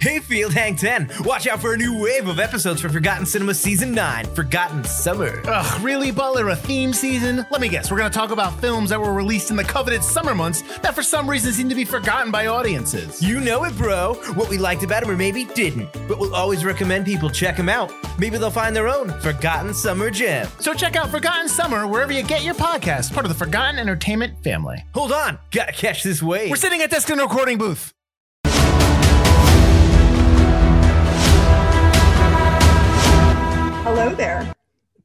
Hey, Field Hang 10! Watch out for a new wave of episodes for Forgotten Cinema Season 9, Forgotten Summer. Ugh, really, Butler? A theme season? Let me guess, we're gonna talk about films that were released in the coveted summer months that for some reason seem to be forgotten by audiences. You know it, bro. What we liked about them or maybe didn't. But we'll always recommend people check them out. Maybe they'll find their own Forgotten Summer gem. So check out Forgotten Summer wherever you get your podcast, part of the Forgotten Entertainment family. Hold on, gotta catch this wave. We're sitting at desk in a recording booth. Hello there,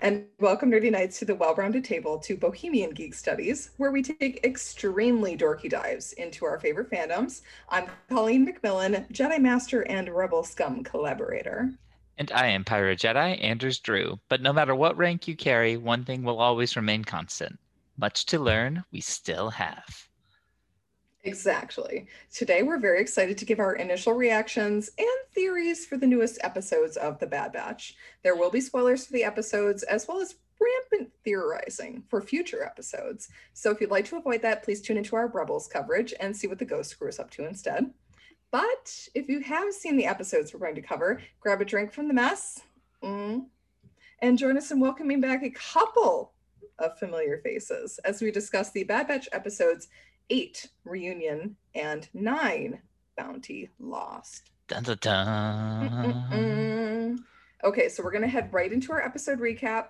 and welcome, Nerdy Nights, to the well rounded table to Bohemian Geek Studies, where we take extremely dorky dives into our favorite fandoms. I'm Colleen McMillan, Jedi Master and Rebel Scum collaborator. And I am Pyro Jedi, Anders Drew. But no matter what rank you carry, one thing will always remain constant. Much to learn, we still have. Exactly. Today, we're very excited to give our initial reactions and theories for the newest episodes of The Bad Batch. There will be spoilers for the episodes, as well as rampant theorizing for future episodes. So, if you'd like to avoid that, please tune into our Rebels coverage and see what the Ghost Crew is up to instead. But if you have seen the episodes we're going to cover, grab a drink from the mess mm, and join us in welcoming back a couple of familiar faces as we discuss the Bad Batch episodes eight reunion and nine bounty lost. Dun, dun, dun. Mm-mm-mm. Okay, so we're gonna head right into our episode recap,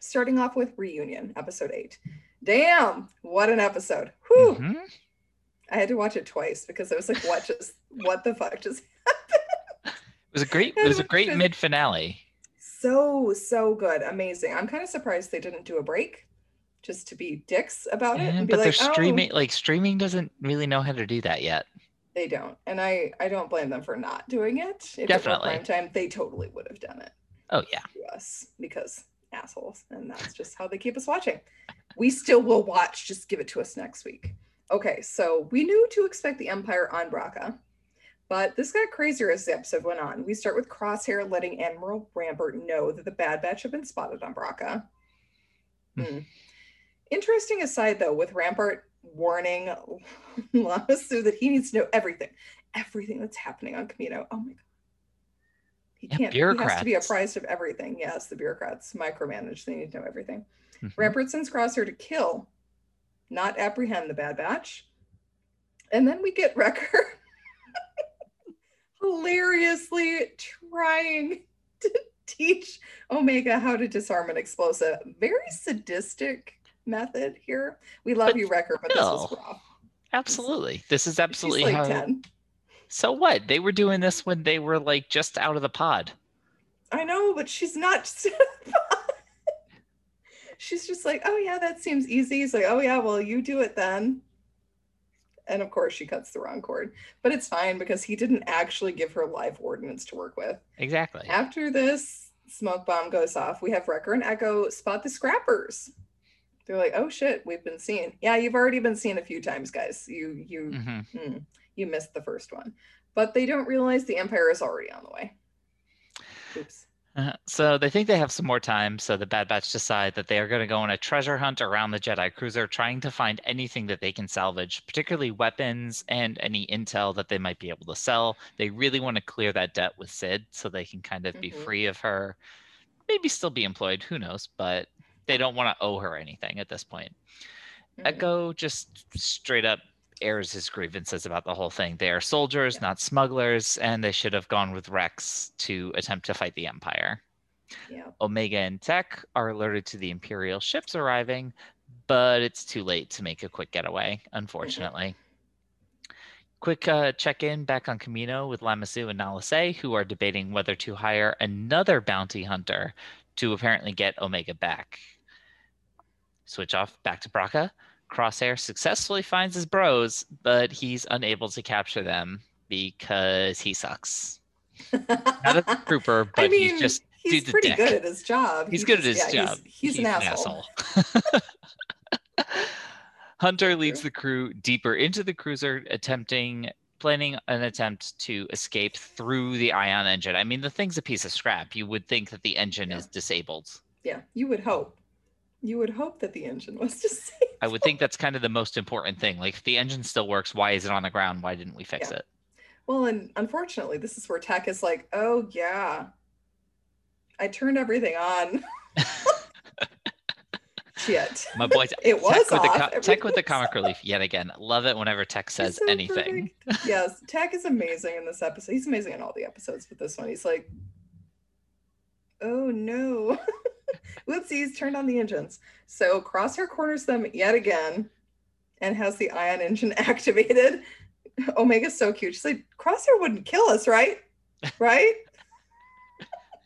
starting off with reunion, episode eight. Damn, what an episode! Whew. Mhm. I had to watch it twice because I was like, "What just? What the fuck just?" Happened? It was a great. It was a great mid finale. so so good, amazing. I'm kind of surprised they didn't do a break, just to be dicks about it and be but they're "Oh, streaming. Like streaming doesn't really know how to do that yet. They don't, and I I don't blame them for not doing it. If Definitely. it time, they totally would have done it Oh yeah. us because assholes, and that's just how they keep us watching. We still will watch. Just give it to us next week. Okay, so we knew to expect the Empire on Braca, but this got crazier as the episode went on. We start with Crosshair letting Admiral Rampart know that the Bad Batch have been spotted on Braca. Hmm. Interesting aside, though, with Rampart warning Lama Su that he needs to know everything, everything that's happening on Camino. Oh my god. He Yeah, can't. He has to be apprised of everything. Yes, the bureaucrats micromanage. They need to know everything. Mhm. Rampart sends Crosshair to kill, not apprehend the Bad Batch. And then we get Wrecker hilariously trying to teach Omega how to disarm an explosive. Very sadistic method here. We love But you, Wrecker, but this was rough. Absolutely. This is absolutely like how. 10. So what? They were doing this when they were like just out of the pod. I know, but she's not. she's just like, oh yeah, that seems easy. He's like, oh yeah, well you do it then. And of course, she cuts the wrong cord, but it's fine because he didn't actually give her live ordinance to work with. Exactly. After this smoke bomb goes off, we have Wrecker and Echo spot the scrappers. They're like, oh shit, we've been seen. Yeah, you've already been seen a few times, guys. You you hmm hmm, you missed the first one, but they don't realize the Empire is already on the way. Oops. Uh, so they think they have some more time. So the Bad Batch decide that they are going to go on a treasure hunt around the Jedi cruiser, trying to find anything that they can salvage, particularly weapons and any intel that they might be able to sell. They really want to clear that debt with Sid so they can kind of be Mhm. free of her. Maybe still be employed, who knows? But they don't want to owe her anything at this point. Mhm. Echo just straight up airs his grievances about the whole thing. They are soldiers, Yeah. not smugglers, and they should have gone with Rex to attempt to fight the Empire. Yeah. Omega and Tech are alerted to the Imperial ships arriving, but it's too late to make a quick getaway, unfortunately. Quick uh, check in back on Camino with Lama Su and Nala Se, who are debating whether to hire another bounty hunter to apparently get Omega back. Switch off back to Braca. Crosshair successfully finds his bros, but he's unable to capture them because he sucks. Not a trooper, but I mean, he's just he's pretty dick. good at his job. He's He good at his yeah, job. He's, he's, an asshole. asshole. Hunter leads the crew deeper into the cruiser, attempting planning an attempt to escape through the ion engine. I mean, the thing's a piece of scrap. You would think that the engine Yeah. is disabled. Yeah, you would hope. You would hope that the engine was just safe. I would think that's kind of the most important thing. Like, if the engine still works, why is it on the ground? Why didn't we fix Yeah. it? Well, and unfortunately, this is where tech is like, oh yeah, I turned everything on. Shit. My boys, It was tech with, the off. co- tech with the comic relief yet again. Love it whenever tech says so anything. yes, Tech is amazing in this episode. He's amazing in all the episodes, but this one, he's like, oh no. Whoopsies, turned on the engines. So Crosshair corners them yet again and has the ion engine activated. Omega's so cute. She's like, Crosshair wouldn't kill us, right? Right?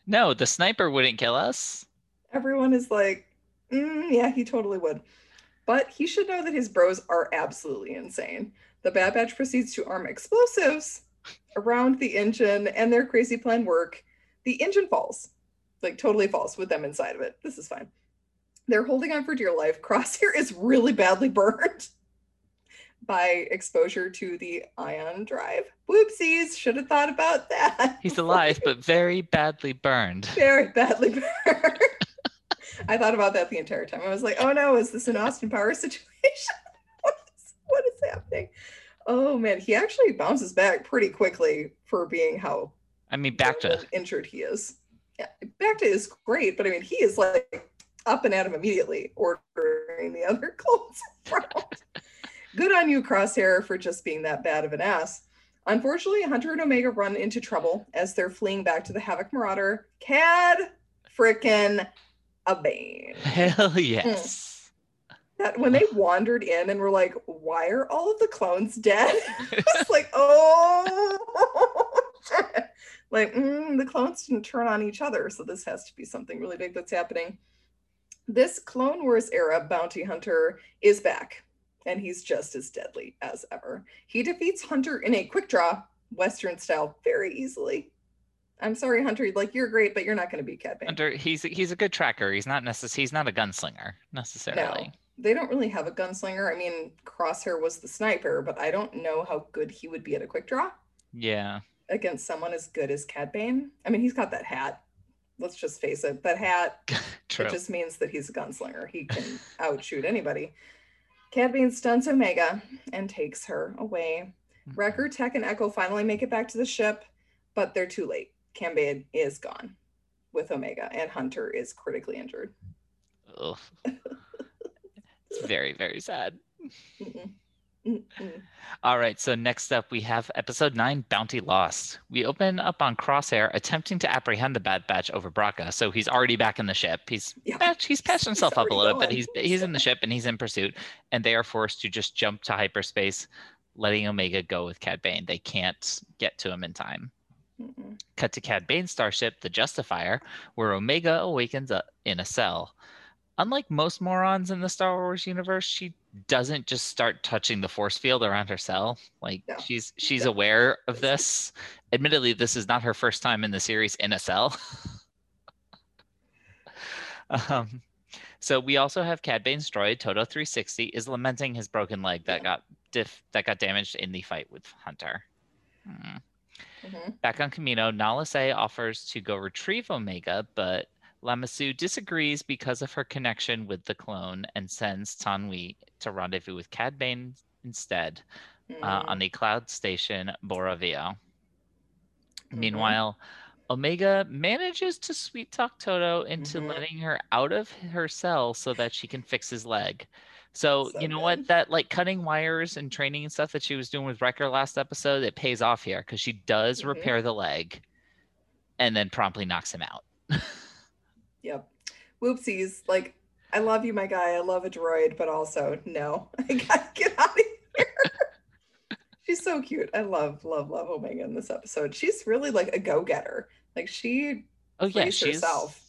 No, the sniper wouldn't kill us. Everyone is like, "Mm, yeah, he totally would. But he should know that his bros are absolutely insane. The Bad Batch proceeds to arm explosives around the engine, and their crazy plan work. The engine falls, like totally false with them inside of it. This is fine. They're holding on for dear life. Crosshair is really badly burned by exposure to the ion drive. Whoopsies, should have thought about that. He's alive, but very badly burned. very badly burned. I thought about that the entire time. I was like, oh no, is this an Austin Power situation? what, is, what is happening? Oh man, he actually bounces back pretty quickly for being how I mean, back to injured he is. Yeah, Bacta is great, but I mean, he is like up and at him immediately, ordering the other clones. Good on you, Crosshair, for just being that bad of an ass. Unfortunately, Hunter and Omega run into trouble as they're fleeing back to the Havoc Marauder. Cad frickin' a bane. hell hmm. yes. That when they wandered in and were like, why are all of the clones dead? it's like, oh, shit. Like mm, the clones didn't turn on each other, so this has to be something really big that's happening. This Clone Wars era bounty hunter is back, and he's just as deadly as ever. He defeats Hunter in a quick draw, Western style, very easily. I'm sorry, Hunter. Like you're great, but you're not going to beat Cad Bane. Hunter, he's he's a good tracker. He's not necess- He's not a gunslinger necessarily. no, they don't really have a gunslinger. I mean, Crosshair was the sniper, but I don't know how good he would be at a quick draw Yeah. Against someone as good as Cad Bane. I mean, he's got that hat. Let's just face it. That hat, True. it just means that he's a gunslinger. He can outshoot anybody. Cad Bane stuns Omega and takes her away. Mm-hmm. Wrecker, Tech, and Echo finally make it back to the ship, but they're too late. Cad Bane is gone with Omega, and Hunter is critically injured. Ugh. it's very very sad. Mm-mm. Mm-mm. All right, so next up we have episode 9 Bounty Lost. We open up on Crosshair attempting to apprehend the Bad Batch over Braca. So he's already back in the ship. He's Yeah. patched, he's patched He's himself up a little bit. He's he's in the ship and he's in pursuit and they are forced to just jump to hyperspace letting Omega go with Cad Bane. They can't get to him in time. Mm-mm. Cut to Cad Bane's starship, the Justifier, where Omega awakens uh, in a cell. Unlike most morons in the Star Wars universe, she doesn't just start touching the force field around her cell. Like No. she's she's No. aware of this. Admittedly, this is not her first time in the series in a cell. um, so we also have Cad Bane's droid Todo 360 is lamenting his broken leg that Yeah. got diff that got damaged in the fight with Hunter. Hmm. Mhm. Back on Camino, Nala Se offers to go retrieve Omega, but Lama Su disagrees because of her connection with the clone and sends Taun We to rendezvous with Cad Bane instead uh, Mm. on the cloud station Bora Vio. Mhm. Meanwhile, Omega manages to sweet talk Todo into Mhm. letting her out of her cell so that she can fix his leg. So, So you know good. what? That like cutting wires and training and stuff that she was doing with Wrecker last episode, it pays off here because she does Mhm. repair the leg and then promptly knocks him out. Yep. Whoopsies. Like, I love you, my guy. I love a droid, but also, no, I gotta get out of here. She's so cute. I love, love, love Omega in this episode. She's really like a go getter. Like, she, Oh yeah, she's herself.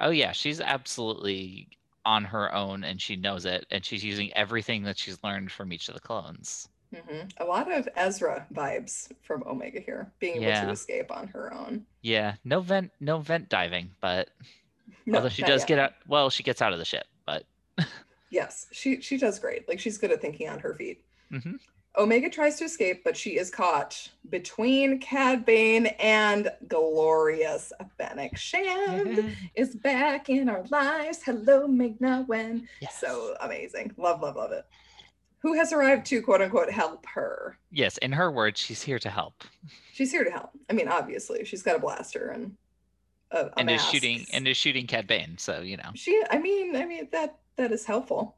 Oh yeah, she's absolutely on her own and she knows it and she's using everything that she's learned from each of the clones. Hmm A lot of Ezra vibes from Omega here, being able to escape on her own. Yeah, no vent no vent diving, but No, although she does yet. get out well, she gets out of the ship, but Yes, she she does great. Like she's good at thinking on her feet. Mhm. Omega tries to escape, but she is caught between Cad Bane and glorious Fennec Shand is back in our lives. Hello, Ming Na Wen. Yes. So amazing. Love, love, love it. Who has arrived to quote unquote help her? yes, in her words, she's here to help. She's here to help. I mean, obviously, she's got a blaster and a, a and is shooting and is shooting Cad Bane, so you know. she i mean i mean that that is helpful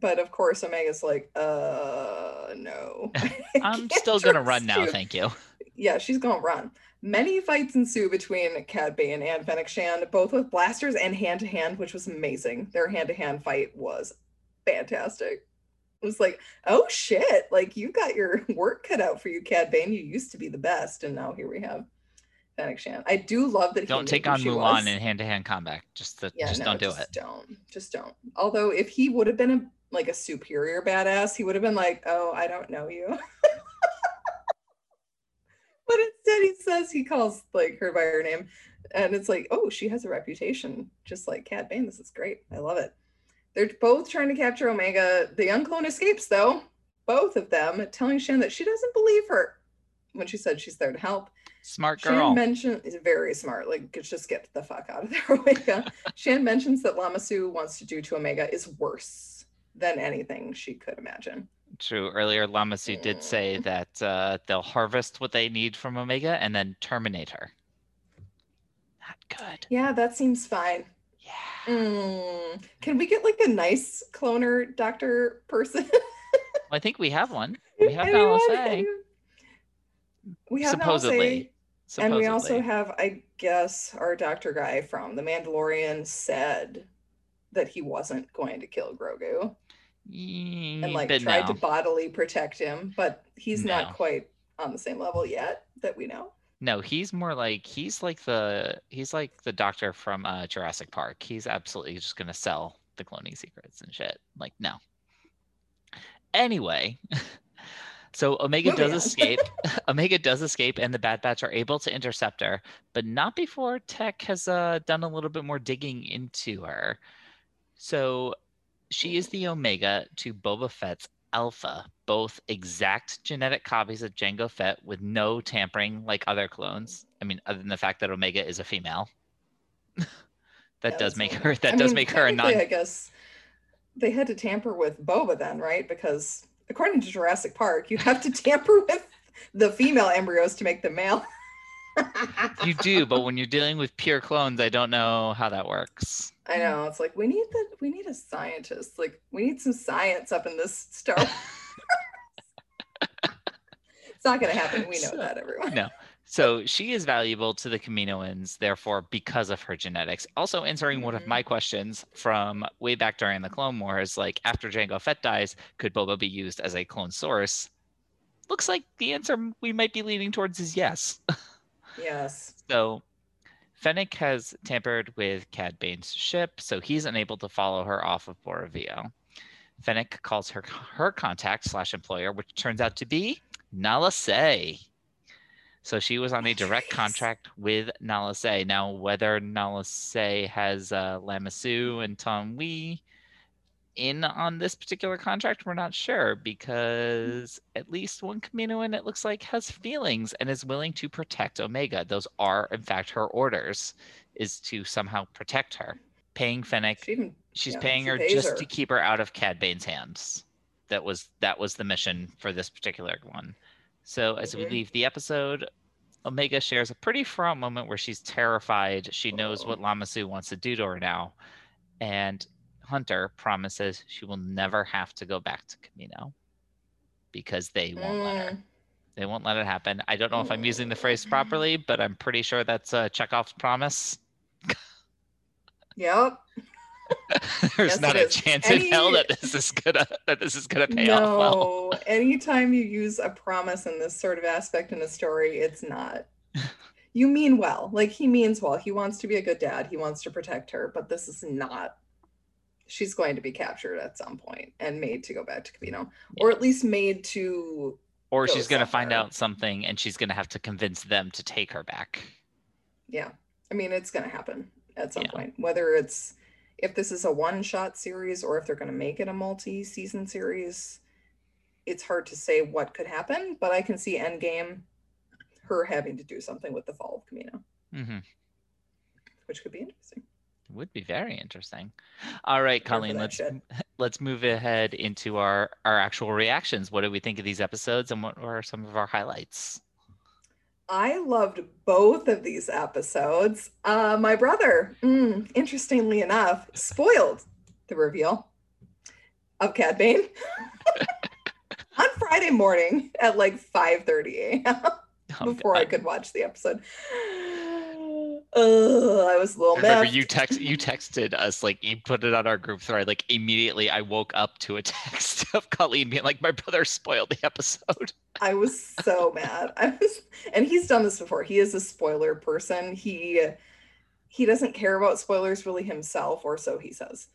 but of course omega's like uh no I'm still gonna run now, you." thank you. yeah she's gonna run many fights ensue between Cad Bane and Fennec Shand, both with blasters and hand to hand, which was amazing. Their hand to hand fight was fantastic. It was like, oh shit, like you got your work cut out for you, Cad Bane. You used to be the best, and now here we have Fennec Shand. I do love that he Don't take on Mulan was. in hand to hand combat. Just the, Yeah, just no, don't do just it. Don't. Just don't. Although if he would have been a like a superior badass, he would have been like, "Oh, I don't know you." but instead, he says he calls like her by her name, and it's like, "Oh, she has a reputation, just like Cad Bane. This is great. I love it." They're both trying to capture Omega. The young clone escapes though, both of them, telling Shand that she doesn't believe her when she said she's there to help. Smart Shand girl. mentioned is very smart. Like, just get the fuck out of there, Omega. Shand mentions that Lama Su wants to do to Omega is worse than anything she could imagine. True. Earlier, Lama Su did say Mm. that uh, they'll harvest what they need from Omega and then terminate her. Not good. Yeah, that seems fine. Yeah. Mm, Can we get like a nice cloner doctor person? I think we have one. We have Anyone? Say. We have Supposedly. And we also have, I guess, our doctor guy from The Mandalorian said that he wasn't going to kill Grogu. and like tried no. to bodily protect him, but he's No. not quite on the same level yet that we know. No, he's more like he's like the he's like the doctor from uh, Jurassic Park. He's absolutely just gonna sell the cloning secrets and shit. Like no. Anyway, so Omega Moving does on. escape. Omega does escape, and the Bad Batch are able to intercept her, but not before Tech has uh, done a little bit more digging into her. So she is the Omega to Boba Fett's Alpha, both exact genetic copies of Jango Fett with no tampering like other clones. I mean, other than the fact that Omega is a female. that Yeah, does make her that I does mean, make her a non I guess they had to tamper with Boba then, right? Because according to Jurassic Park, you have to tamper with the female embryos to make them male. You do, but when you're dealing with pure clones, I don't know how that works. I know. It's like we need the we need a scientist. Like we need some science up in this Star it's not gonna happen. We know So- that, everyone. No. So she is valuable to the Kaminoans, therefore, because of her genetics. Also answering one of Mhm. my questions from way back during the Clone Wars, like after Jango Fett dies, could Boba be used as a clone source? Looks like the answer we might be leaning towards is yes. Yes. So Fennec has tampered with Cad Bane's ship, so he's unable to follow her off of Bora Vio. Fennec calls her her contact slash employer, which turns out to be Nala Se. So she was on a direct Nice. contract with Nala Se. Now, whether Nala Se has uh, Lama Su and Taun We in on this particular contract, we're not sure because at least one Kaminoan it looks like has feelings and is willing to protect Omega. Those are, in fact, her orders is to somehow protect her. Paying Fennec, She she's yeah, paying she her just her. to keep her out of Cad Bane's hands. That was that was the mission for this particular one. So as we Mhm. leave the episode, Omega shares a pretty fraught moment where she's terrified. She knows Oh. what Lama Su wants to do to her now, and Hunter promises she will never have to go back to Camino because they won't let her. Mm, They won't let it happen. I don't know if I'm using the phrase properly, but I'm pretty sure that's uh, Chekhov's promise. Yep. There's Yes, not a chance in hell that this is gonna that this is gonna pay off well. No, anytime you use a promise in this sort of aspect in a story, it's not. You mean well. Like he means well. He wants to be a good dad. He wants to protect her, but this is not she's going to be captured at some point and made to go back to Camino, or at least made to. Or go she's going to find out something and she's going to have to convince them to take her back. Yeah, I mean, it's going to happen at some Yeah. point. Whether it's if this is a one-shot series or if they're going to make it a multi-season series, it's hard to say what could happen. But I can see Endgame, her having to do something with the fall of Camino, hmm which could be interesting. Would be very interesting. All right, Colleen, let's shit. let's move ahead into our our actual reactions. What did we think of these episodes, and what were some of our highlights? I loved both of these episodes. Uh, my brother, mm, interestingly enough, spoiled the reveal of Cad Bane on Friday morning at like 5:30 a.m. Oh, before I could watch the episode. Ugh, I was a little I remember you text you texted us like you put it on our group thread. Like immediately, I woke up to a text of Colleen being like, "My brother spoiled the episode." I was so mad. I was, and he's done this before. He is a spoiler person. He he doesn't care about spoilers really himself, or so he says.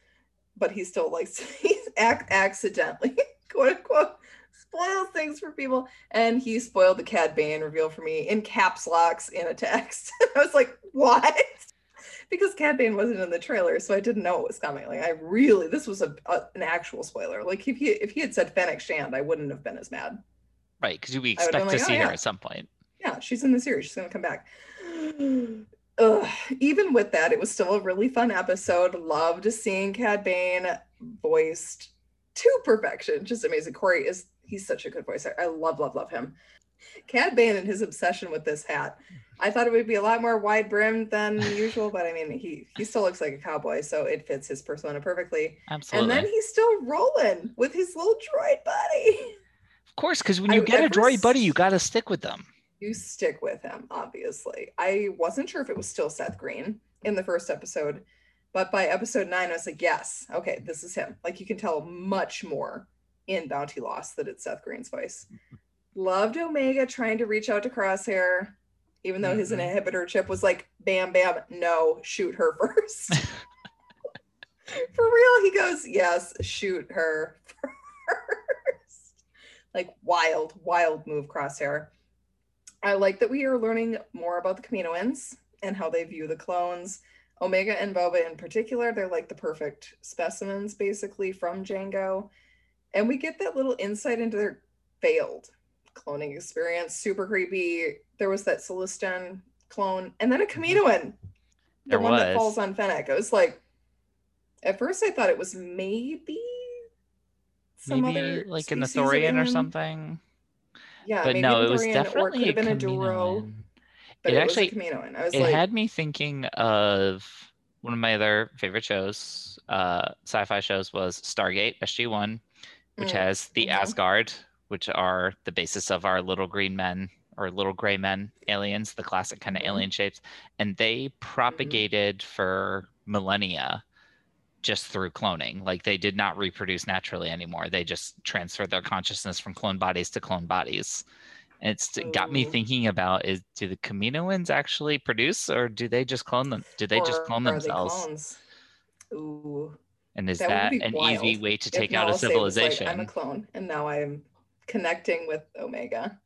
But he still likes he's ac- accidentally quote unquote spoils things for people. And he spoiled the Cad Bane reveal for me in caps locks in a text. I was like, what? Because Cad Bane wasn't in the trailer, so I didn't know it was coming. Like I really, this was a, a an actual spoiler. Like if he if he had said Fennec Shand, I wouldn't have been as mad. Right, because we expect to like, "Oh, see her at some point. Yeah, she's in the series. She's gonna come back. Ugh. Even with that, it was still a really fun episode. Loved seeing Cad Bane voiced to perfection. Just amazing. Corey is he's such a good voice. I, I love, love, love him. Cad Bane and his obsession with this hat. I thought it would be a lot more wide brimmed than usual, but I mean he he still looks like a cowboy, so it fits his persona perfectly. Absolutely, And then he's still rolling with his little droid buddy. of course, because when I- you get a at droid first- buddy, you got to stick with them. you stick with him, obviously. I wasn't sure if it was still Seth Green in the first episode, but by episode nine, I was like, yes, okay, this is him. Like you can tell much more in Bounty Lost that it's Seth Green's voice. Loved Omega trying to reach out to Crosshair, even though his Mhm. inhibitor chip was like, bam, bam, no, shoot her first. For real, he goes, yes, shoot her first. Like wild, wild move, Crosshair. I like that we are learning more about the Kaminoans and how they view the clones. Omega and Boba in particular, they're like the perfect specimens basically from Jango. And we get that little insight into their failed cloning experience. Super creepy. There was that Celestin clone and then a Kaminoan. The There one that falls on Fennec. I was like, at first I thought it was maybe some Maybe other like in the Thorian or something. Yeah, but maybe no, it was Thorian, or it definitely could a have been a Duro, but It it, actually- was a Kaminoan. I was It like, had me thinking of one of my other favorite shows, uh, sci-fi shows, was Stargate SG-1, which Mm, has the. Asgard, which are the basis of our little green men or little gray men aliens, the classic kind of Mhm. alien shapes, and they propagated for millennia just through cloning. Like they did not reproduce naturally anymore. They just transferred their consciousness from clone bodies to clone bodies. And it's it got me thinking about is do the Kaminoans actually produce or do they just clone them? Do they just clone themselves? Ooh. And is That that an wild easy way to If take out a Nala was like, civilization? I'm a clone, and now I'm connecting with Omega.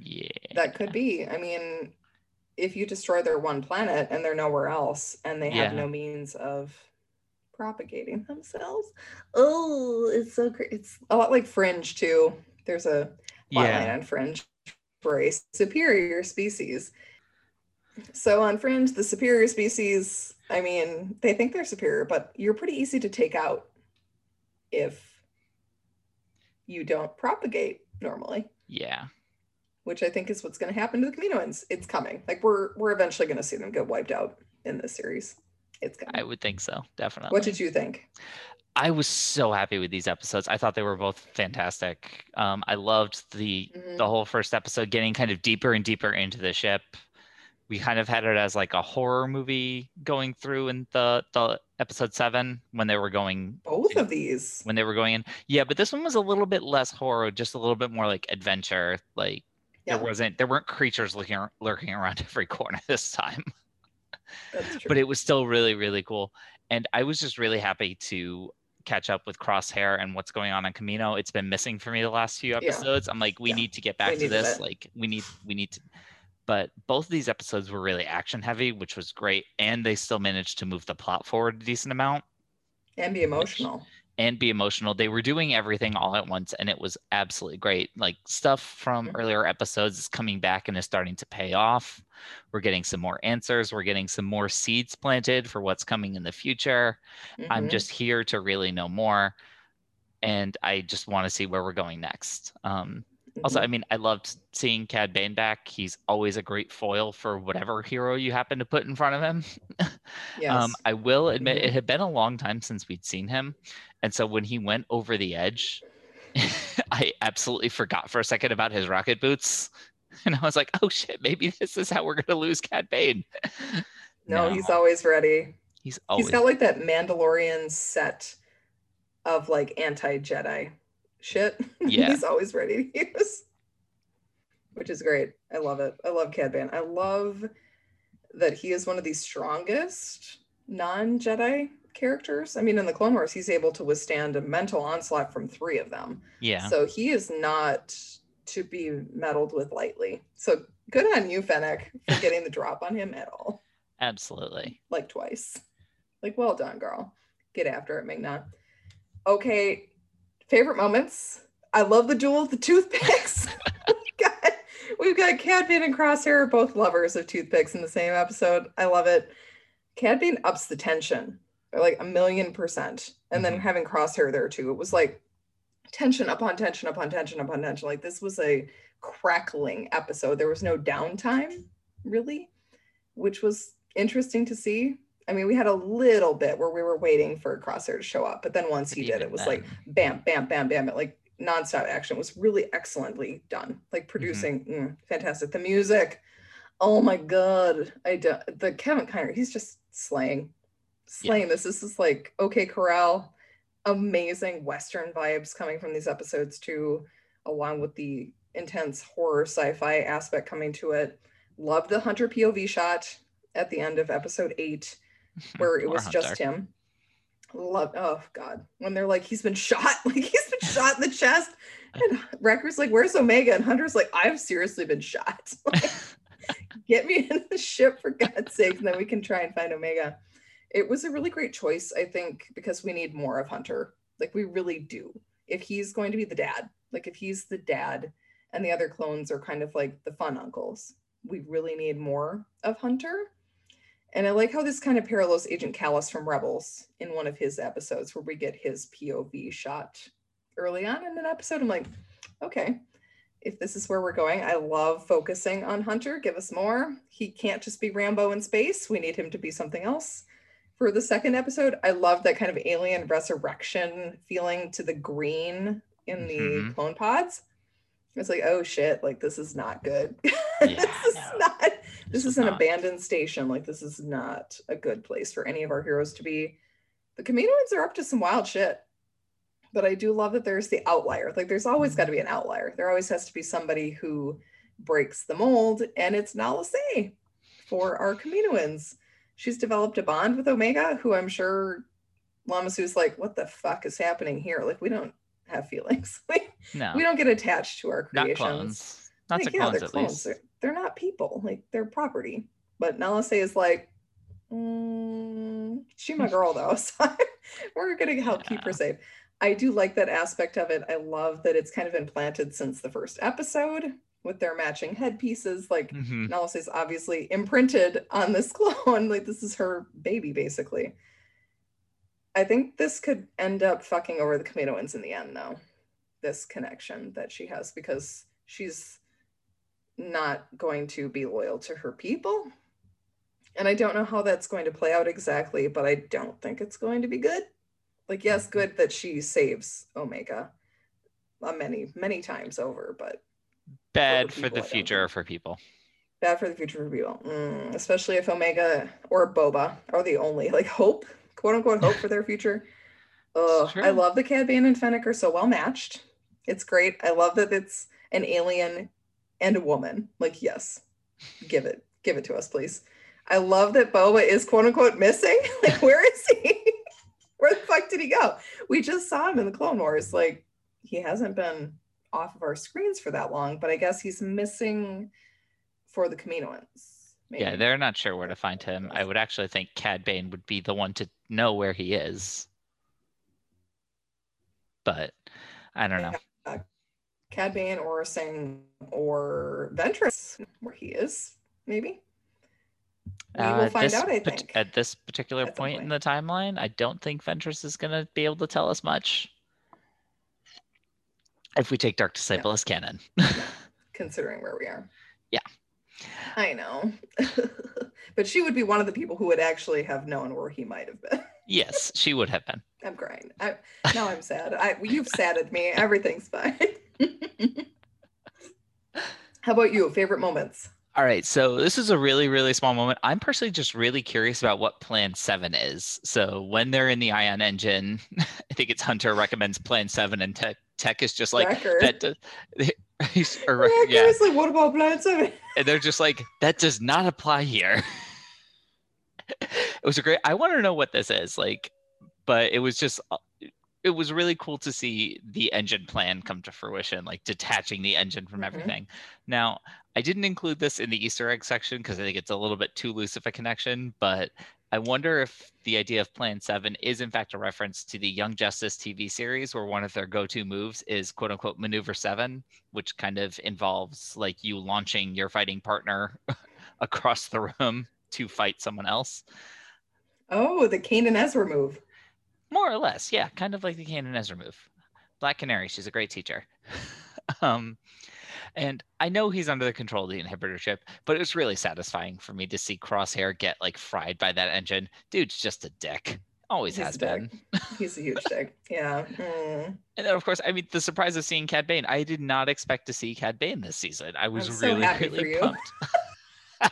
yeah. That could be. I mean, if you destroy their one planet and they're nowhere else, and they have Yeah. no means of propagating themselves, oh, it's so great. It's a lot like Fringe too. There's a plot line Yeah. on Fringe for a superior species. So on Fringe, the superior species, I mean, they think they're superior, but you're pretty easy to take out if you don't propagate normally, Yeah. which I think is what's going to happen to the Kaminoans. It's coming. Like we're we're eventually going to see them get wiped out in this series. It's coming. I would think so. Definitely. what did you think? I was so happy with these episodes. I thought they were both fantastic. Um, I loved the Mhm. the whole first episode getting kind of deeper and deeper into the ship. We kind of had it as like a horror movie going through in the the episode seven when they were going Both of these. when they were going in. Yeah, but this one was a little bit less horror, just a little bit more like adventure. Like Yeah, there wasn't there weren't creatures looking lurking around every corner this time but it was still really really cool and I was just really happy to catch up with Crosshair and what's going on on Camino. It's been missing for me the last few episodes. I'm like, we Yeah. need to get back to this. it. Like, we need we need to. But both of these episodes were really action heavy, which was great, and they still managed to move the plot forward a decent amount and be emotional. and be emotional. They were doing everything all at once, and it was absolutely great. Like stuff from Mhm. earlier episodes is coming back and is starting to pay off. We're getting some more answers. We're getting some more seeds planted for what's coming in the future. I'm Mhm. just here to really know more, and I just want to see where we're going next. Um, also, Mhm. I mean, I loved seeing Cad Bane back. He's always a great foil for whatever hero you happen to put in front of him. yes. Um, I will admit Mhm. it had been a long time since we'd seen him, and so when he went over the edge, I absolutely forgot for a second about his rocket boots, and I was like, "Oh shit, maybe this is how we're gonna lose Cad Bane." no, he's always ready. he's always He's got like that Mandalorian set of like anti Jedi shit. Yeah. he's always ready to use, which is great. I love it. I love Cad. I love that he is one of the strongest non Jedi characters. I mean, in the Clone Wars, he's able to withstand a mental onslaught from three of them. yeah. So he is not to be meddled with lightly. So good on you, Fennec, for getting the drop on him at all Absolutely. like twice. Like, well done, girl. Get after it, Ming Na. Okay, favorite moments. I love the duel of the toothpicks. we've got we've got Cad Bane and Crosshair, both lovers of toothpicks in the same episode. I love it. Cad Bane ups the tension by like a million percent. And then Mhm. having Crosshair there too, it was like tension upon tension upon tension upon tension. Like this was a crackling episode. There was no downtime, really, which was interesting to see. I mean, we had a little bit where we were waiting for Crosshair to show up, but then once he did, it was like bam, bam, bam, bam. It like nonstop action was really excellently done. Like producing, mm, fantastic. The music, oh my god! I do, the Kevin Kiner, he's just slaying, slaying. This This is like okay, Corral, amazing Western vibes coming from these episodes too, along with the intense horror sci-fi aspect coming to it. Love the Hunter POV shot at the end of episode eight where it was just him. Love, oh god, when they're like, he's been shot, like he's been shot in the chest, and Wrecker's like, "Where's Omega?" And Hunter's like, "I've seriously been shot. Like, Get me in the ship for God's sake, and then we can try and find Omega." It was a really great choice, I think, because we need more of Hunter. Like we really do. If he's going to be the dad, like if he's the dad, and the other clones are kind of like the fun uncles, we really need more of Hunter. And I like how this kind of parallels Agent Kallus from Rebels in one of his episodes where we get his POV shot early on in an episode. I'm like, okay, if this is where we're going, I love focusing on Hunter. Give us more. He can't just be Rambo in space. We need him to be something else. For the second episode, I love that kind of alien resurrection feeling to the green in the Mhm. clone pods. It's like, oh shit, like this is not good. Yeah, this is this, is an not. abandoned station. Like this is not a good place for any of our heroes to be. The Kaminoans are up to some wild shit. But I do love that there's the outlier. Like there's always mm-hmm. got to be an outlier. There always has to be somebody who breaks the mold, and it's Nala Se for our Kaminoans. She's developed a bond with Omega, who I'm sure Lama Su's like, what the fuck is happening here? Like we don't have feelings. Like No, we don't get attached to our creations. not clones. Not like, to yeah, clones at clones. least. They're, not people. Like they're property. But Nala Se is like, mm, she my girl though. So we're gonna help keep her safe. I do like that aspect of it. I love that it's kind of implanted since the first episode with their matching headpieces. Like Mhm. Nala Se is obviously imprinted on this clone. Like this is her baby, basically. I think this could end up fucking over the Kaminoans in the end, though. This connection that she has because she's not going to be loyal to her people. And I don't know how that's going to play out exactly, but I don't think it's going to be good. Like, yes, good that she saves Omega uh, many, many times over, but Bad for for people, I the future for people. bad for the future for people, Mm, especially if Omega or Boba are the only like hope, quote unquote, hope for their future. Oh, I love the Cad Bane and Fennec are so well matched. It's great. I love that it's an alien and a woman. Like, yes, give it, give it to us, please. I love that Boba is quote unquote missing. Like, where is he? where the fuck did he go? We just saw him in the Clone Wars. Like, he hasn't been off of our screens for that long, but I guess he's missing for the Kaminoans. Yeah, they're not sure where to find him. I would actually think Cad Bane would be the one to know where he is. But I don't know. Cad Bane or Sing or Ventress, where he is, maybe. We Uh, will find out, I think. At this particular At point in the timeline, I don't think Ventress is going to be able to tell us much. If we take Dark Disciple as canon. considering where we are. Yeah. I know. but she would be one of the people who would actually have known where he might have been. yes, she would have been. I'm crying. I now I'm sad. I you've sadded me. Everything's fine. How about you? Favorite moments? All right, so this is a really, really small moment. I'm personally just really curious about what Plan 7 is. So when they're in the Ion engine, I think it's Hunter recommends Plan 7, and Tech, Tech is just like, that does, he's, or, yeah, is like, what about Plan 7? and they're just like, that does not apply here. it was a great, I want to know what this is, like, but it was just, uh, it was really cool to see the engine plan come to fruition, like detaching the engine from Mhm. everything. Now, I didn't include this in the Easter egg section because I think it's a little bit too loose of a connection, but I wonder if the idea of Plan 7 is in fact a reference to the Young Justice TV series where one of their go-to moves is quote unquote maneuver 7, which kind of involves like you launching your fighting partner across the room to fight someone else. Oh, the Kane and Ezra move. More or less, yeah, kind of like the Kanan Ezra move. Black Canary, she's a great teacher. um, and I know he's under the control of the inhibitor chip, but it was really satisfying for me to see Crosshair get like fried by that engine. Dude's just a dick. Always He's has been. He's a huge dick. Yeah. Mm. And then, of course, I mean, the surprise of seeing Cad Bane. I did not expect to see Cad Bane this season. I was so really, happy for really you. pumped.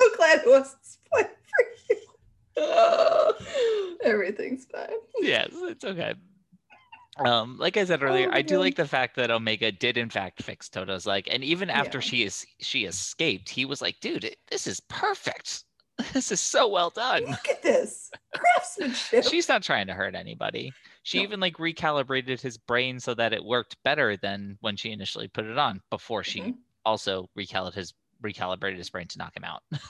So glad it wasn't spoiled for you. Oh, everything's fine. yes, it's okay. Um, like I said earlier, Oh, I do like the fact that Omega did in fact fix Todo's leg, and even after Yeah. she is she escaped, he was like, "Dude, this is perfect. This is so well done." Look at this craftsmanship. She's not trying to hurt anybody. She No. even like recalibrated his brain so that it worked better than when she initially put it on. Before she Mhm. also recalibrated his recalibrated his brain to knock him out.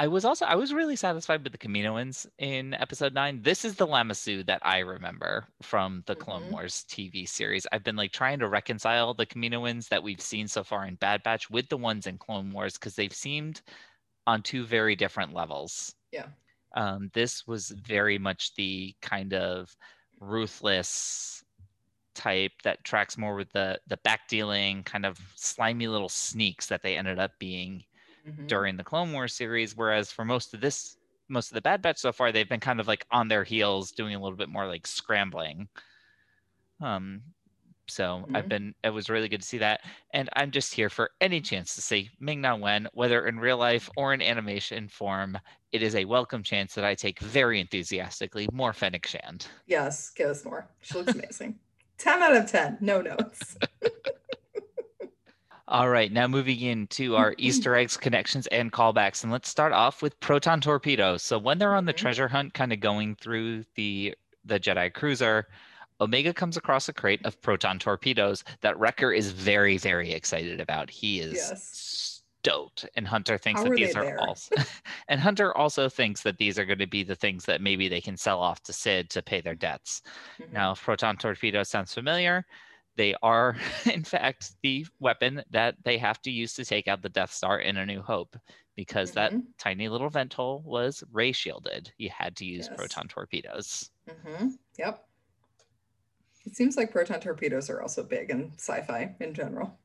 I was also I was really satisfied with the Kaminoans in episode nine. This is the Lama Su that I remember from the Clone Mhm. Wars TV series. I've been like trying to reconcile the Kaminoans that we've seen so far in Bad Batch with the ones in Clone Wars because they've seemed on two very different levels. Yeah. Um, this was very much the kind of ruthless type that tracks more with the the back dealing kind of slimy little sneaks that they ended up being Mhm. during the Clone Wars series, whereas for most of this, most of the Bad Batch so far, they've been kind of like on their heels, doing a little bit more like scrambling. Um, so I've Mhm. been, it was really good to see that, and I'm just here for any chance to say Ming Na Wen, whether in real life or in animation form. It is a welcome chance that I take very enthusiastically. More Fennec Shand. Yes, give us more. She looks amazing. 10 out of 10. No notes. All right, now moving into our Easter eggs, connections, and callbacks. And let's start off with proton torpedoes. So when they're on the Mhm. treasure hunt, kind of going through the the Jedi cruiser, Omega comes across a crate of proton torpedoes that Wrecker is very, very excited about. He is Yes. stoked. And Hunter thinks How that these are also and Hunter also thinks that these are going to be the things that maybe they can sell off to Sid to pay their debts. Mhm. Now, if proton torpedo sounds familiar, they are, in fact, the weapon that they have to use to take out the Death Star in A New Hope, because that Mhm. tiny little vent hole was ray shielded. You had to use Yes. proton torpedoes. hmm Yep. It seems like proton torpedoes are also big in sci-fi in general.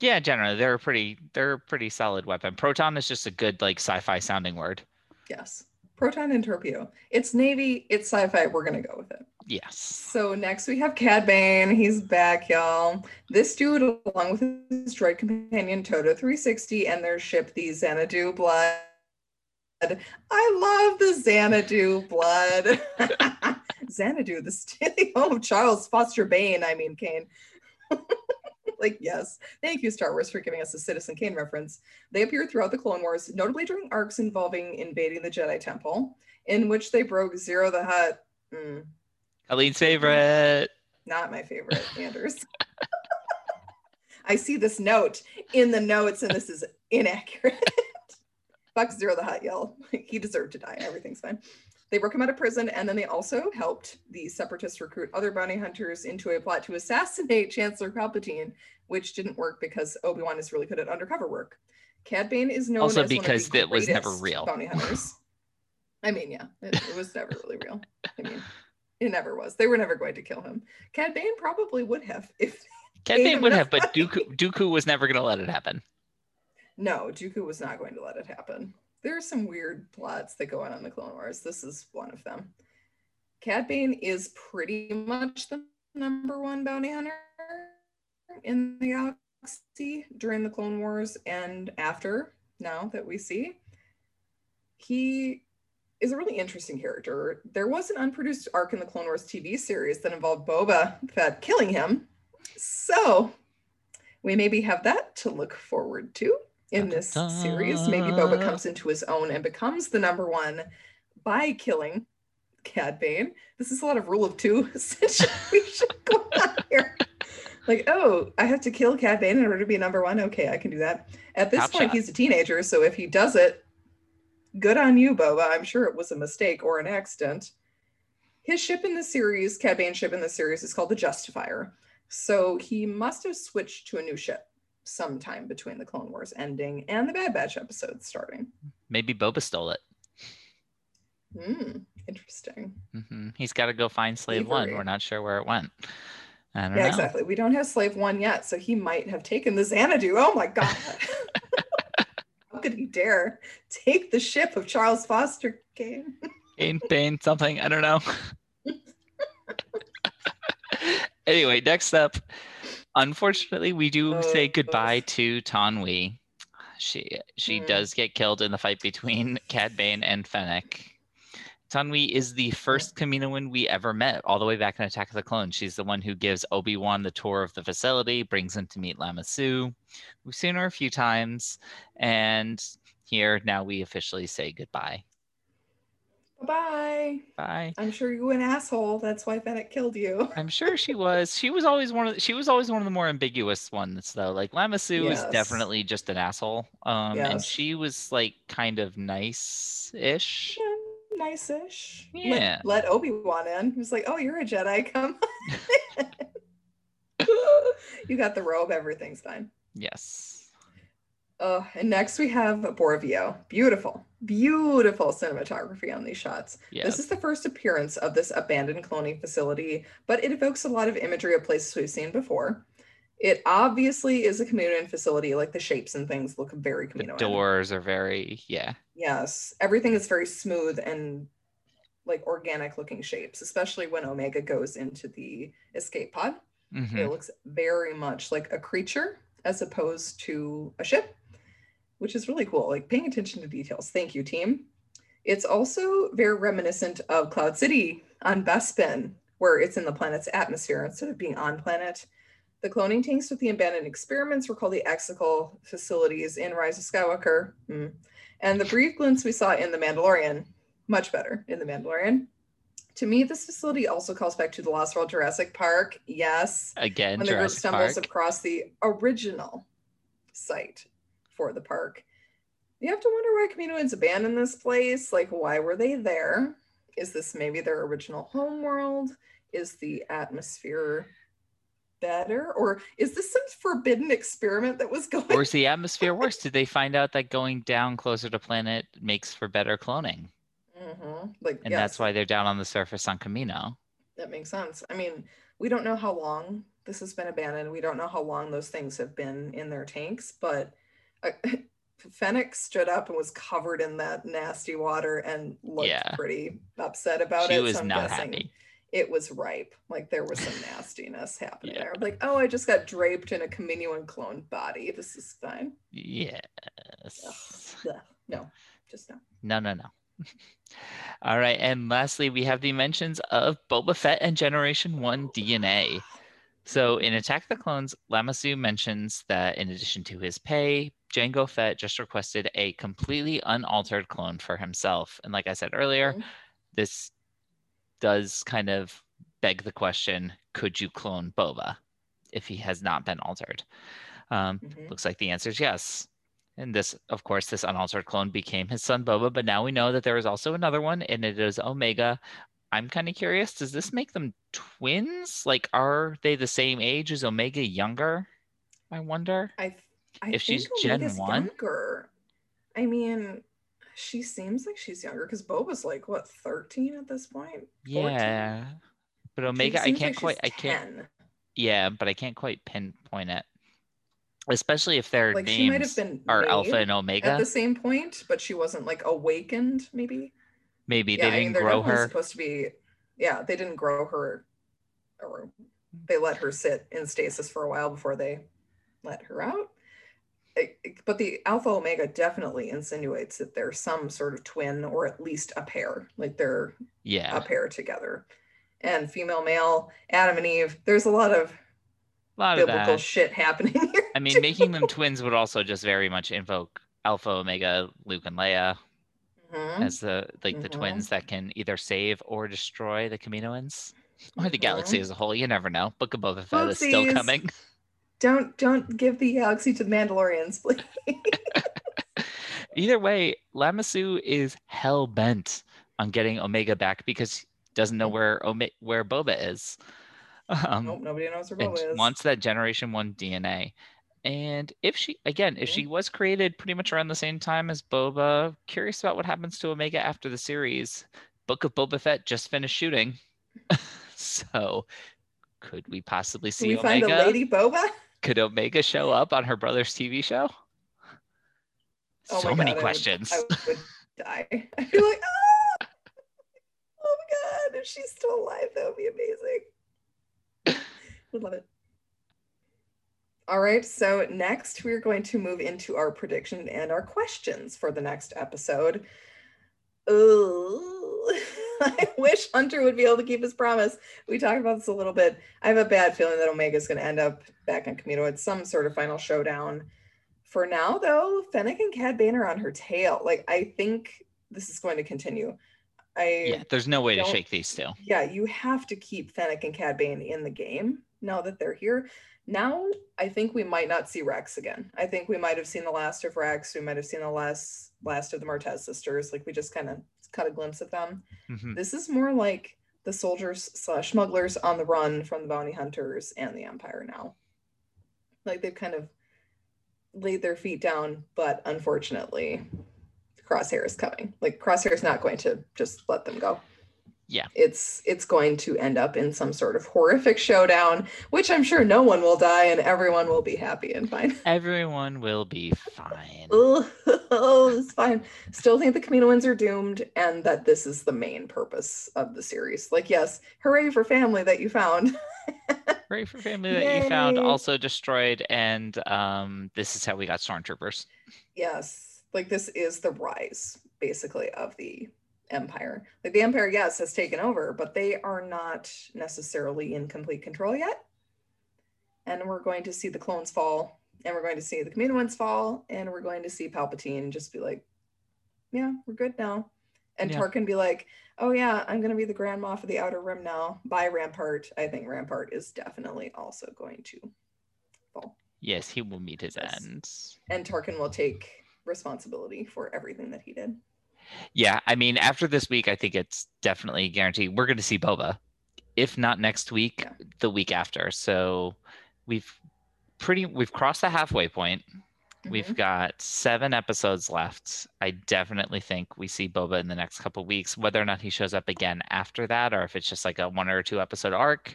Yeah, generally they're a pretty they're a pretty solid weapon. Proton is just a good like sci-fi sounding word. Yes. Proton and torpedo. It's Navy, it's sci-fi. We're gonna go with it. Yes. So next we have Cad Bane. He's back, y'all. This dude, along with his droid companion Todo 360 and their ship, the Xanadu Blood. I love the Xanadu Blood. Xanadu, the steely home of Charles Foster Bane. I mean, Kane. like, yes. Thank you, Star Wars, for giving us a Citizen Kane reference. They appear throughout the Clone Wars, notably during arcs involving invading the Jedi Temple, in which they broke Ziro the Hutt. Mm, favorite. not my favorite, Anders. I see this note in the notes, and this is inaccurate. Fuck Ziro the Hutt, y'all. He deserved to die. Everything's fine. They broke him out of prison, and then they also helped the separatists recruit other bounty hunters into a plot to assassinate Chancellor Palpatine, which didn't work because Obi Wan is really good at undercover work. Cad Bane is known Also as because the that was never real. Bounty hunters. I mean, yeah, it, it was never really real. I mean, it never was. They were never going to kill him. Cad Bane probably would have if Cad Bane would have, but Dooku, Dooku was never going to let it happen. No, Dooku was not going to let it happen. There are some weird plots that go on in the Clone Wars. This is one of them. Cad Bane is pretty much the number one bounty hunter in the galaxy during the Clone Wars and after, now that we see. He is a really interesting character. There was an unproduced arc in the Clone Wars TV series that involved Boba Fett killing him. So we maybe have that to look forward to in this series. Maybe Boba comes into his own and becomes the number one by killing Cad Bane. This is a lot of rule of two situation going on here. Like, oh, I have to kill Cad Bane in order to be number one. Okay, I can do that. At this Top point, shot. he's a teenager, so if he does it, good on you, Boba. I'm sure it was a mistake or an accident. His ship in the series, Cad Bane's ship in the series, is called the Justifier. So he must have switched to a new ship sometime between the Clone Wars ending and the Bad Batch episodes starting. Maybe Boba stole it. Hmm, interesting. hmm He's got to go find Slave One. We're not sure where it went. Yeah, know. exactly. We don't have Slave One yet, so he might have taken the Xanadu. Oh my god. How could he dare take the ship of Charles Foster Kane? Kane, Bane, something. I don't know. anyway, next up, unfortunately, we do say Oh. goodbye to Taun We. She she Hmm. does get killed in the fight between Cad Bane and Fennec. Taun We is the first Kaminoan we ever met, all the way back in Attack of the Clones. She's the one who gives Obi Wan the tour of the facility, brings him to meet Lama Su. We've seen her a few times, and here now we officially say goodbye. Bye. Bye. I'm sure you an asshole. That's why Fennec killed you. I'm sure she was. She was always one of the, she was always one of the more ambiguous ones though. Like Lama Su is Yes. definitely just an asshole. Um and she was like kind of nice-ish. Yeah, nice-ish. Yeah. Let, Obi-Wan in. He was like, oh, you're a Jedi. Come on. you got the robe. Everything's fine. Yes. Uh, and next we have Bora Vio. Beautiful, beautiful cinematography on these shots. This is the first appearance of this abandoned cloning facility, but it evokes a lot of imagery of places we've seen before. It obviously is a Kaminoan facility, like the shapes and things look very the doors are very yeah. Yes, everything is very smooth and like organic looking shapes, especially when Omega goes into the escape pod. Mhm. It looks very much like a creature as opposed to a ship, which is really cool. Like paying attention to details. Thank you, team. It's also very reminiscent of Cloud City on Bespin, where it's in the planet's atmosphere instead of being on planet. The cloning tanks with the abandoned experiments were called the Exegol facilities in Rise of Skywalker. Hmm. And the brief glimpse we saw in The Mandalorian, much better in The Mandalorian. To me, this facility also calls back to the Lost World Jurassic Park. Yes Again, when the group stumbles Park. across the original site for the park. You have to wonder why Kaminoans abandoned this place. Like, why were they there? Is this maybe their original home world? Is the atmosphere better? Or is this some forbidden experiment that was going Or is the atmosphere worse? Did they find out that going down closer to planet makes for better cloning? Mhm. Like, And yes, that's why they're down on the surface on Kamino. that makes sense. I mean, we don't know how long this has been abandoned. We don't know how long those things have been in their tanks, but uh, Fennec stood up and was covered in that nasty water and looked Yeah. pretty upset about she it. was so I'm not happy. it was ripe. Like there was some nastiness happening Yeah. there. Like, oh, I just got draped in a Kaminoan clone body. This is fine. Yes. Ugh. No, just no. No, no, no. All right. And lastly, we have the mentions of Boba Fett and Generation 1 DNA. So in Attack the Clones, Lama Su mentions that in addition to his pay, Jango Fett just requested a completely unaltered clone for himself. And like I said earlier, this does kind of beg the question could you clone Boba if he has not been altered? Um, Mhm. Looks like the answer is yes. And this, of course, this unaltered clone became his son Boba, but now we know that there is also another one, and it is Omega. I'm kind of curious, does this make them twins? Like, are they the same age? Is Omega younger? I wonder. I, I If she's think Gen Omega's 1? younger. I mean, she seems like she's younger because Boba's like what 13 at this point. 14? Yeah. But Omega, I can't like quite, I can't, 10. yeah, but I can't quite pinpoint it. Especially if their Like she might names have been are Alpha and Omega at the same point, but she wasn't like awakened. Maybe. Maybe yeah, they I mean, didn't they're grow her. supposed to be. Yeah, they didn't grow her, or they let her sit in stasis for a while before they let her out. But the Alpha Omega definitely insinuates that they're some sort of twin, or at least a pair. Like they're Yeah. a pair together. And female, male, Adam and Eve. There's a lot of A lot of biblical that. shit happening here. I mean, too. making them twins would also just very much invoke Alpha, Omega, Luke, and Leia Mhm. as the like the Mhm. twins that can either save or destroy the Kaminoans or the galaxy as a whole. You never know. Book of Boba Fett is still coming. Don't don't give the galaxy to the Mandalorians, please. Either way, Lama Su is hell bent on getting Omega back because he doesn't know where Ome- where Boba is. Um, nope, nobody knows where Boba is. wants that Generation One DNA. And if she again, if she was created pretty much around the same time as Boba, curious about what happens to Omega after the series. Book of Boba Fett just finished shooting, so could we possibly Can see we find a Lady Boba? Could Omega show up on her brother's TV show? Oh so many God, I would- questions. I would, die. I'd be like, ah! Oh my god, if she's still alive, that would be amazing. Would love it. All right, so next we're going to move into our prediction and our questions for the next episode. Ooh, I wish Hunter would be able to keep his promise. We talked about this a little bit. I have a bad feeling that Omega's going to end up back on Kamino at some sort of final showdown. For now, though, Fennec and Cad Bane are on her tail. Like, I think this is going to continue. I yeah, there's no way to shake these two. yeah, you have to keep Fennec and Cad Bane in the game now that they're here. Now, I think we might not see Rex again. I think we might have seen the last of Rex. We might have seen the last last of the Martez sisters. Like we just kind of caught a glimpse of them. Mhm. This is more like the soldiers slash smugglers on the run from the bounty hunters and the Empire now. Like they've kind of laid their feet down, but unfortunately, Crosshair is coming. Like Crosshair is not going to just let them go. Yeah. It's it's going to end up in some sort of horrific showdown, which I'm sure no one will die and everyone will be happy and fine. Everyone will be fine. oh, it's fine. Still think the Kaminoans are doomed and that this is the main purpose of the series. Like, yes, hooray for family that you found. hooray for family that you found also destroyed, and um, this is how we got stormtroopers. yes, like this is the rise, basically, of the Empire. Like the Empire, yes, has taken over, but they are not necessarily in complete control yet. And we're going to see the clones fall, and we're going to see the Kaminoans fall, and we're going to see Palpatine just be like, "Yeah, we're good now," and Yeah. Tarkin be like, "Oh yeah, I'm going to be the Grand Moff of the Outer Rim now." By Rampart, I think Rampart is definitely also going to fall, Yes, he will meet his Yes. end. and Tarkin will take responsibility for everything that he did. Yeah, I mean, after this week, I think it's definitely guaranteed we're going to see Boba. If not next week, Yeah. the week after. So we've pretty we've crossed the halfway point. We've Mhm. got seven episodes left. I definitely think we see Boba in the next couple weeks. Whether or not he shows up again after that, or if it's just like a one or two episode arc,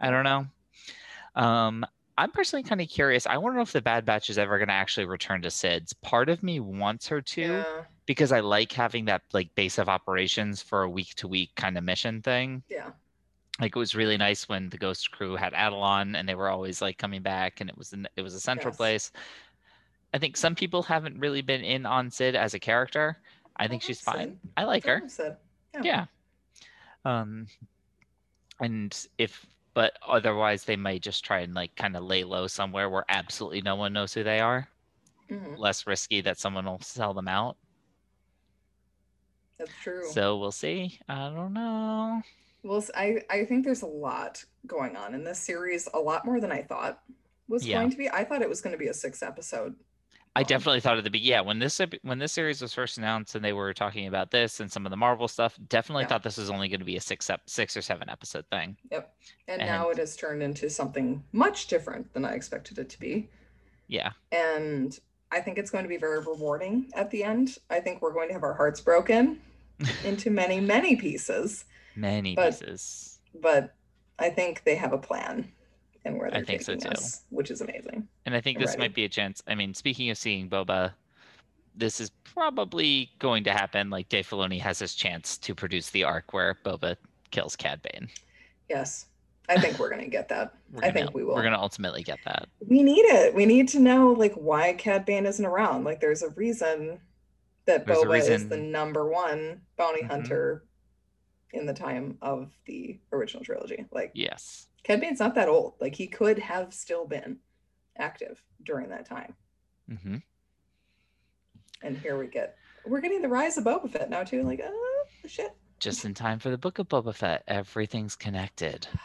I don't know. Um, I'm personally kind of curious. I want to know if the Bad Batch is ever going to actually return to Sid's. Part of me wants her to Yeah, because I like having that like base of operations for a week to week kind of mission thing. yeah. Like it was really nice when the Ghost Crew had Atollon and they were always like coming back and it was an, it was a central Yes. place. I think some people haven't really been in on Sid as a character. I think she's like fine. Sid. I like her. Sid. Yeah. Um and if but otherwise they might just try and like kind of lay low somewhere where absolutely no one knows who they are. Mhm, Less risky that someone will sell them out. That's true. So we'll see. I don't know. Well, I I think there's a lot going on in this series, a lot more than I thought was Yeah. going to be. I thought it was going to be a six episode. I Um, definitely thought at the beginning, yeah, when this when this series was first announced and they were talking about this and some of the Marvel stuff, definitely Yeah. thought this was only going to be a six ep- six or seven episode thing. And, And- now it has turned into something much different than I expected it to be. Yeah, And I think it's going to be very rewarding at the end. I think we're going to have our hearts broken into many, many pieces. many But- pieces. But I think they have a plan and where I they're think so too. us, which is amazing. And I think I'm this ready. might be a chance. I mean, speaking of seeing Boba, this is probably going to happen. Like Dave Filoni has his chance to produce the arc where Boba kills Cad Bane. Yes. I think we're going to get that. We're I think we will. We're going to ultimately get that. we need it. We need to know like why Cad Bane isn't around. Like there's a reason that There's Boba is the number one bounty Mhm. hunter in the time of the original trilogy. Like Yes. Cad Bane's not that old. Like he could have still been active during that time. hmm And here we get we're getting the rise of Boba Fett now too. Like, oh shit. Just in time for the book of Boba Fett. Everything's connected.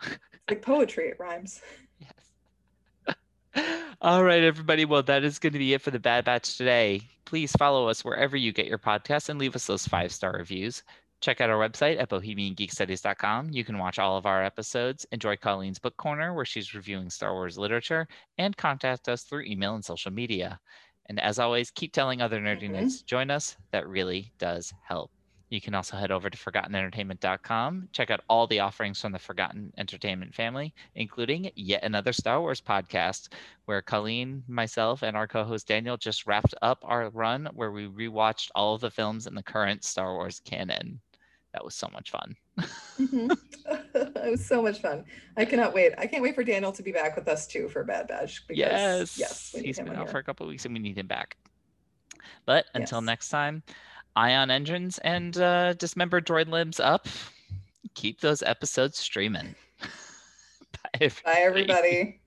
It's like poetry, it rhymes. Yes. All right, everybody. Well, that is going to be it for the Bad Batch today. Please follow us wherever you get your podcasts and leave us those five star reviews. Check out our website at bohemiangeekstudies.com. You can watch all of our episodes, enjoy Colleen's Book Corner, where she's reviewing Star Wars literature, and contact us through email and social media. And as always, keep telling other nerdy Mhm. nerds to join us. That really does help. You can also head over to ForgottenEntertainment.com, check out all the offerings from the Forgotten Entertainment family, including yet another Star Wars podcast, where Colleen, myself, and our co host Daniel just wrapped up our run where we rewatched all of the films in the current Star Wars canon. That was so much fun. Mhm. it was so much fun. I cannot wait. I can't wait for Daniel to be back with us too for Bad Batch. Because, yes, yes, he's been out here. for a couple of weeks and we need him back. But until Yes. next time, ion engines and uh, dismembered droid limbs up. Keep those episodes streaming. Bye, Bye, everybody.